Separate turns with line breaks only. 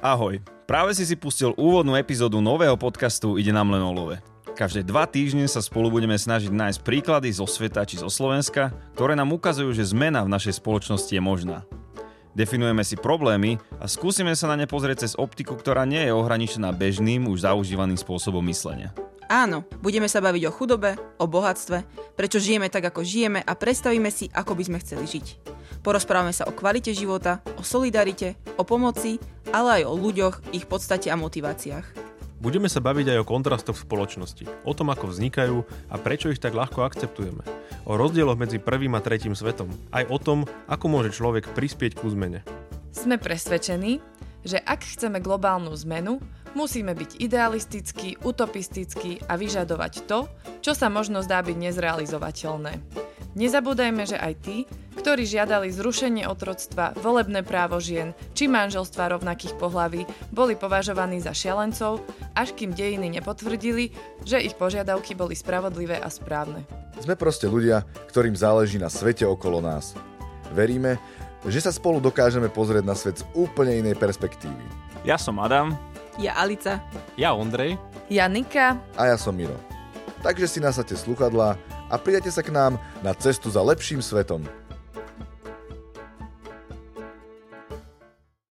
Ahoj, práve si si pustil úvodnú epizódu nového podcastu Ide nám len o love. Každé dva týždne sa spolu budeme snažiť nájsť príklady zo sveta či zo Slovenska, ktoré nám ukazujú, že zmena v našej spoločnosti je možná. Definujeme si problémy a skúsime sa na ne pozrieť cez optiku, ktorá nie je ohraničená bežným, už zaužívaným spôsobom myslenia.
Áno, budeme sa baviť o chudobe, o bohatstve, prečo žijeme tak, ako žijeme a predstavíme si, ako by sme chceli žiť. Porozprávame sa o kvalite života, o solidarite, o pomoci, ale aj o ľuďoch, ich podstate a motiváciách.
Budeme sa baviť aj o kontrastoch v spoločnosti, o tom, ako vznikajú a prečo ich tak ľahko akceptujeme, o rozdieloch medzi prvým a tretím svetom, aj o tom, ako môže človek prispieť ku zmene.
Sme presvedčení, že ak chceme globálnu zmenu, musíme byť idealistickí, utopistickí a vyžadovať to, čo sa možno zdá byť nezrealizovateľné. Nezabúdajme, že aj tí, ktorí žiadali zrušenie otroctva, volebné právo žien či manželstva rovnakých pohlaví, boli považovaní za šialencov, až kým dejiny nepotvrdili, že ich požiadavky boli spravodlivé a správne.
Sme proste ľudia, ktorým záleží na svete okolo nás. Veríme, že sa spolu dokážeme pozrieť na svet z úplne inej perspektívy.
Ja som Adam.
Ja Alica.
Ja Ondrej.
Ja Nika.
A ja som Miro. Takže si nasadte sluchadlá a pridajte sa k nám na cestu za lepším svetom.